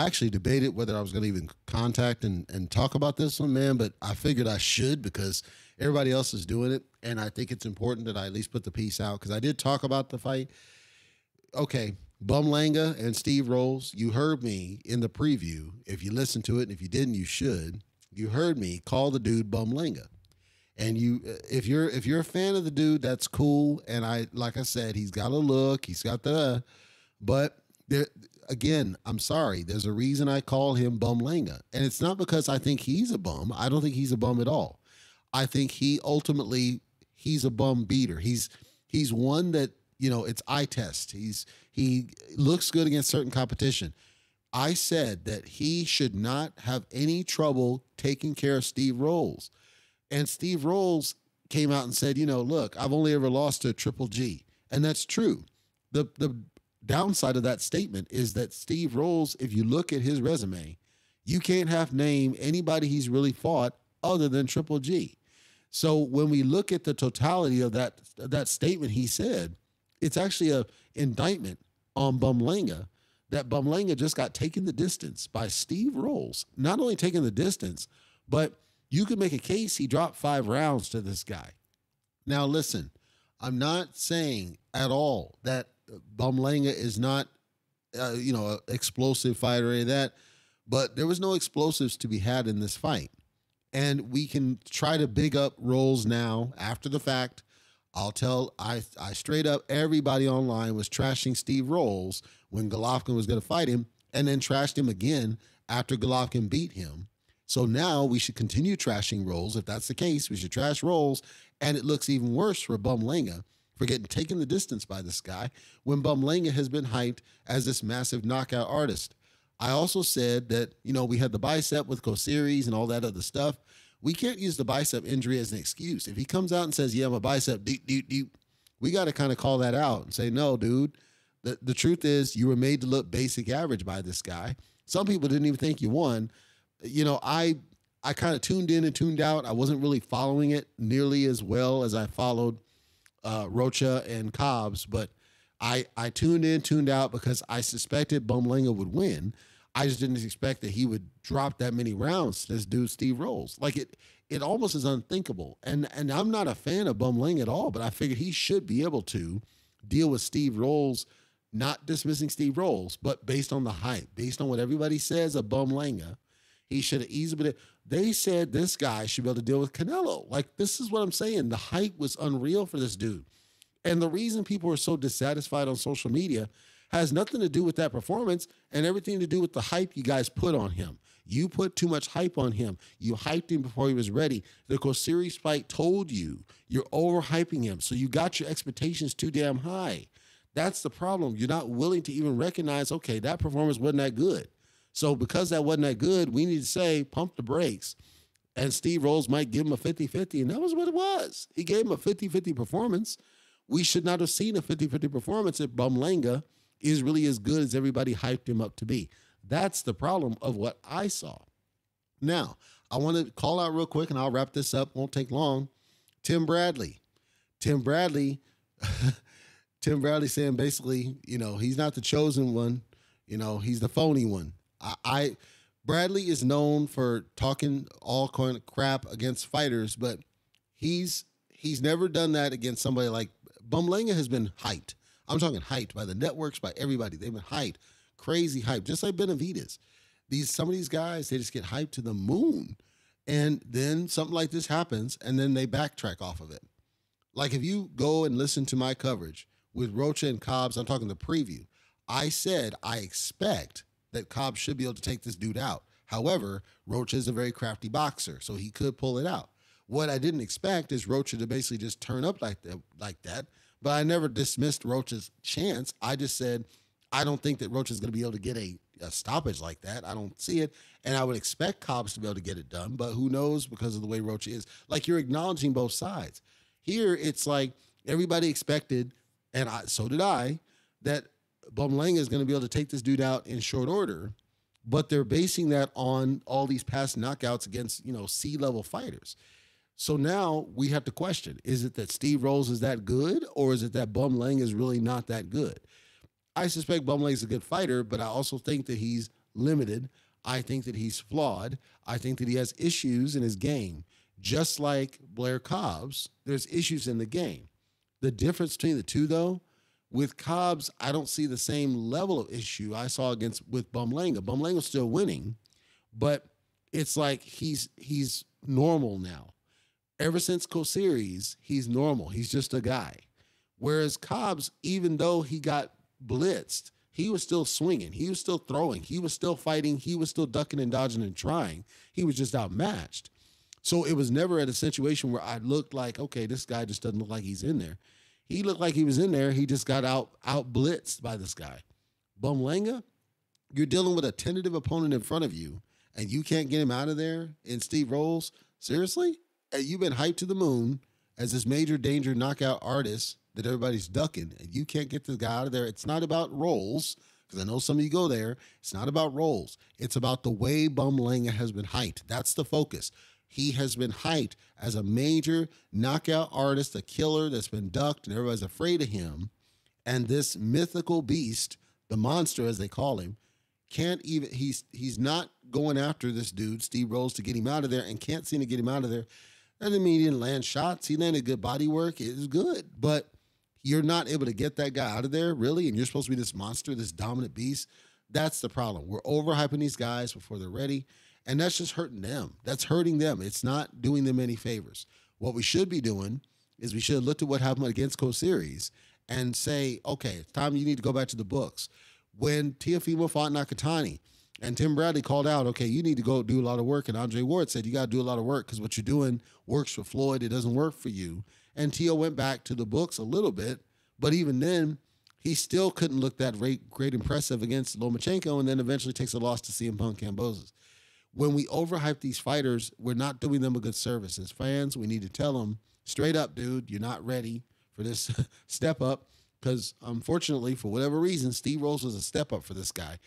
I actually debated whether I was going to even contact and, and talk about this one, man, but I figured I should because everybody else is doing it. And I think it's important that I at least put the piece out because I did talk about the fight. Okay, Bumlanga and Steve Rolls, you heard me in the preview. If you listened to it, and if you didn't, you should. You heard me call the dude Bumlanga. And you uh, if you're if you're a fan of the dude, that's cool. And I like I said, he's got a look, he's got the but there again, I'm sorry. There's a reason I call him Bumlanga. And it's not because I think he's a bum. I don't think he's a bum at all. I think he ultimately he's a bum beater. He's he's one that, you know, it's eye test. He's he looks good against certain competition. I said that he should not have any trouble taking care of Steve Rolls. And Steve Rolls came out and said, you know, look, I've only ever lost to Triple G. And that's true. The the downside of that statement is that Steve Rolls, if you look at his resume, you can't have name anybody he's really fought other than Triple G. So when we look at the totality of that that statement he said, it's actually a indictment on Bumlanga that Bumlanga just got taken the distance by Steve Rolls. Not only taking the distance, but you could make a case he dropped five rounds to this guy. Now, listen, I'm not saying at all that Bumlanga is not, uh, you know, an explosive fighter or that, but there was no explosives to be had in this fight. And we can try to big up Rolls now after the fact. I'll tell I I straight up everybody online was trashing Steve Rolls when Golovkin was going to fight him, and then trashed him again after Golovkin beat him. So now we should continue trashing Rolls. If that's the case, we should trash Rolls. And it looks even worse for Bumlanga for getting taken the distance by this guy when Bumlanga has been hyped as this massive knockout artist. I also said that, you know, we had the bicep with Coceres and all that other stuff. We can't use the bicep injury as an excuse. If he comes out and says, yeah, my bicep, deep, deep, deep, we got to kind of call that out and say, no, dude. The, the truth is, you were made to look basic average by this guy. Some people didn't even think you won. You know, I I kind of tuned in and tuned out. I wasn't really following it nearly as well as I followed uh, Rocha and Cobbs, but I I tuned in, tuned out because I suspected Bumlanga would win. I just didn't expect that he would drop that many rounds to this dude Steve Rolls. Like it it almost is unthinkable. And and I'm not a fan of Bumling at all, but I figured he should be able to deal with Steve Rolls, not dismissing Steve Rolls, but based on the hype, based on what everybody says of Bumlanga, he should have easily they said this guy should be able to deal with Canelo. Like, this is what I'm saying. The hype was unreal for this dude. And the reason people are so dissatisfied on social media has nothing to do with that performance and everything to do with the hype you guys put on him. You put too much hype on him. You hyped him before he was ready. The Coceres fight told you you're overhyping him. So you got your expectations too damn high. That's the problem. You're not willing to even recognize, okay, that performance wasn't that good. So because that wasn't that good, we need to say pump the brakes. And Steve Rolls might give him a 50 50. And that was what it was. He gave him a 50 50 performance. We should not have seen a 50 50 performance if Bumlanga is really as good as everybody hyped him up to be. That's the problem of what I saw. Now, I want to call out real quick and I'll wrap this up. Won't take long. Tim Bradley. Tim Bradley. Tim Bradley saying basically, you know, he's not the chosen one. You know, he's the phony one. I, I Bradley is known for talking all kind of crap against fighters, but he's he's never done that against somebody like Bumlanga has been hyped. I'm talking hyped by the networks, by everybody. They've been hyped, crazy hyped, just like Benavides. These some of these guys, they just get hyped to the moon. And then something like this happens, and then they backtrack off of it. Like if you go and listen to my coverage with Rocha and Cobbs, I'm talking the preview. I said I expect that Cobb should be able to take this dude out. However, Rocha is a very crafty boxer, so he could pull it out. What I didn't expect is Rocha to basically just turn up like that, like that. But I never dismissed Rocha's chance. I just said I don't think that Rocha is going to be able to get a, a, stoppage like that. I don't see it, and I would expect Cobbs to be able to get it done. But who knows because of the way Rocha is. Like you're acknowledging both sides. Here, it's like everybody expected, and I, so did I, that Bumlanga is going to be able to take this dude out in short order, but they're basing that on all these past knockouts against, you know, C level fighters. So now we have to question is it that Steve Rolls is that good, or is it that Bumlang is really not that good? I suspect Bumlang is a good fighter, but I also think that he's limited. I think that he's flawed. I think that he has issues in his game. Just like Blair Cobbs, there's issues in the game. The difference between the two, though, with Cobbs, I don't see the same level of issue I saw against with Bumlanga. Bumlanga's still winning, but it's like he's he's normal now. Ever since Coceres, he's normal. He's just a guy. Whereas Cobbs, even though he got blitzed, he was still swinging. He was still throwing. He was still fighting. He was still ducking and dodging and trying. He was just outmatched. So it was never at a situation where I looked like, okay, this guy just doesn't look like he's in there. He looked like he was in there. He just got out out blitzed by this guy. Bumlanga, you're dealing with a tentative opponent in front of you, and you can't get him out of there. And Steve Rolls, seriously, and you've been hyped to the moon as this major danger knockout artist that everybody's ducking, and you can't get the guy out of there. It's not about Rolls because I know some of you go there. It's not about Rolls. It's about the way Bumlanga has been hyped. That's the focus. He has been hyped as a major knockout artist, a killer that's been ducked, and everybody's afraid of him. And this mythical beast, the monster as they call him, can't even he's he's not going after this dude, Steve Rolls, to get him out of there and can't seem to get him out of there. That doesn't mean he didn't land shots. He landed good body work. It was good. But you're not able to get that guy out of there, really, and you're supposed to be this monster, this dominant beast. That's the problem. We're overhyping these guys before they're ready. And that's just hurting them. That's hurting them. It's not doing them any favors. What we should be doing is we should have looked at what happened against Coceres and say, okay, it's time you need to go back to the books. When Teofimo fought Nakatani and Tim Bradley called out, okay, you need to go do a lot of work. And Andre Ward said, you got to do a lot of work because what you're doing works for Floyd. It doesn't work for you. And Tio went back to the books a little bit. But even then, he still couldn't look that great, great impressive against Lomachenko and then eventually takes a loss to CM Punk Kambosos when we overhype these fighters, we're not doing them a good service. As fans, we need to tell them straight up, dude, you're not ready for this step up. Because unfortunately, for whatever reason, Steve Rolls was a step up for this guy.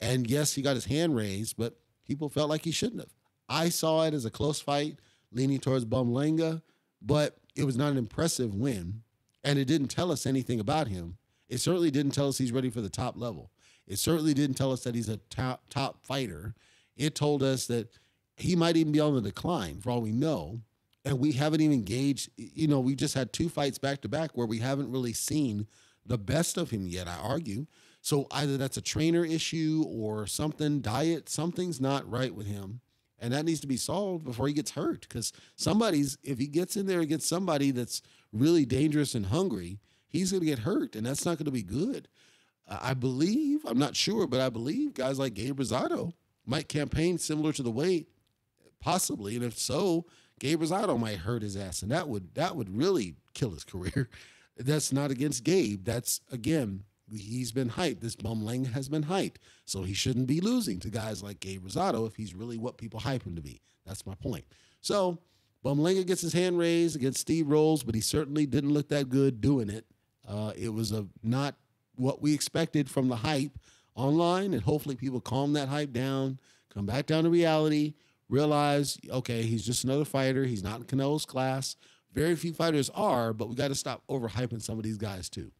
And yes, he got his hand raised, but people felt like he shouldn't have. I saw it as a close fight, leaning towards Bumlanga, but it was not an impressive win. And it didn't tell us anything about him. It certainly didn't tell us he's ready for the top level. It certainly didn't tell us that he's a top top fighter it told us that he might even be on the decline for all we know. And we haven't even gauged, you know, we just had two fights back to back where we haven't really seen the best of him yet, I argue. So either that's a trainer issue or something, diet, something's not right with him. And that needs to be solved before he gets hurt. Because somebody's, if he gets in there against somebody that's really dangerous and hungry, he's going to get hurt. And that's not going to be good. I believe, I'm not sure, but I believe guys like Gabe Rosado might campaign similar to the way, possibly, and if so, Gabe Rosado might hurt his ass, and that would that would really kill his career. That's not against Gabe. That's again, he's been hyped. This bumling has been hyped, so he shouldn't be losing to guys like Gabe Rosado if he's really what people hype him to be. That's my point. So Bumlinga gets his hand raised against Steve Rolls, but he certainly didn't look that good doing it. Uh, it was a not what we expected from the hype online, and hopefully people calm that hype down, come back down to reality, realize, okay, he's just another fighter. He's not in Canelo's class. Very few fighters are, but we got to stop overhyping some of these guys too.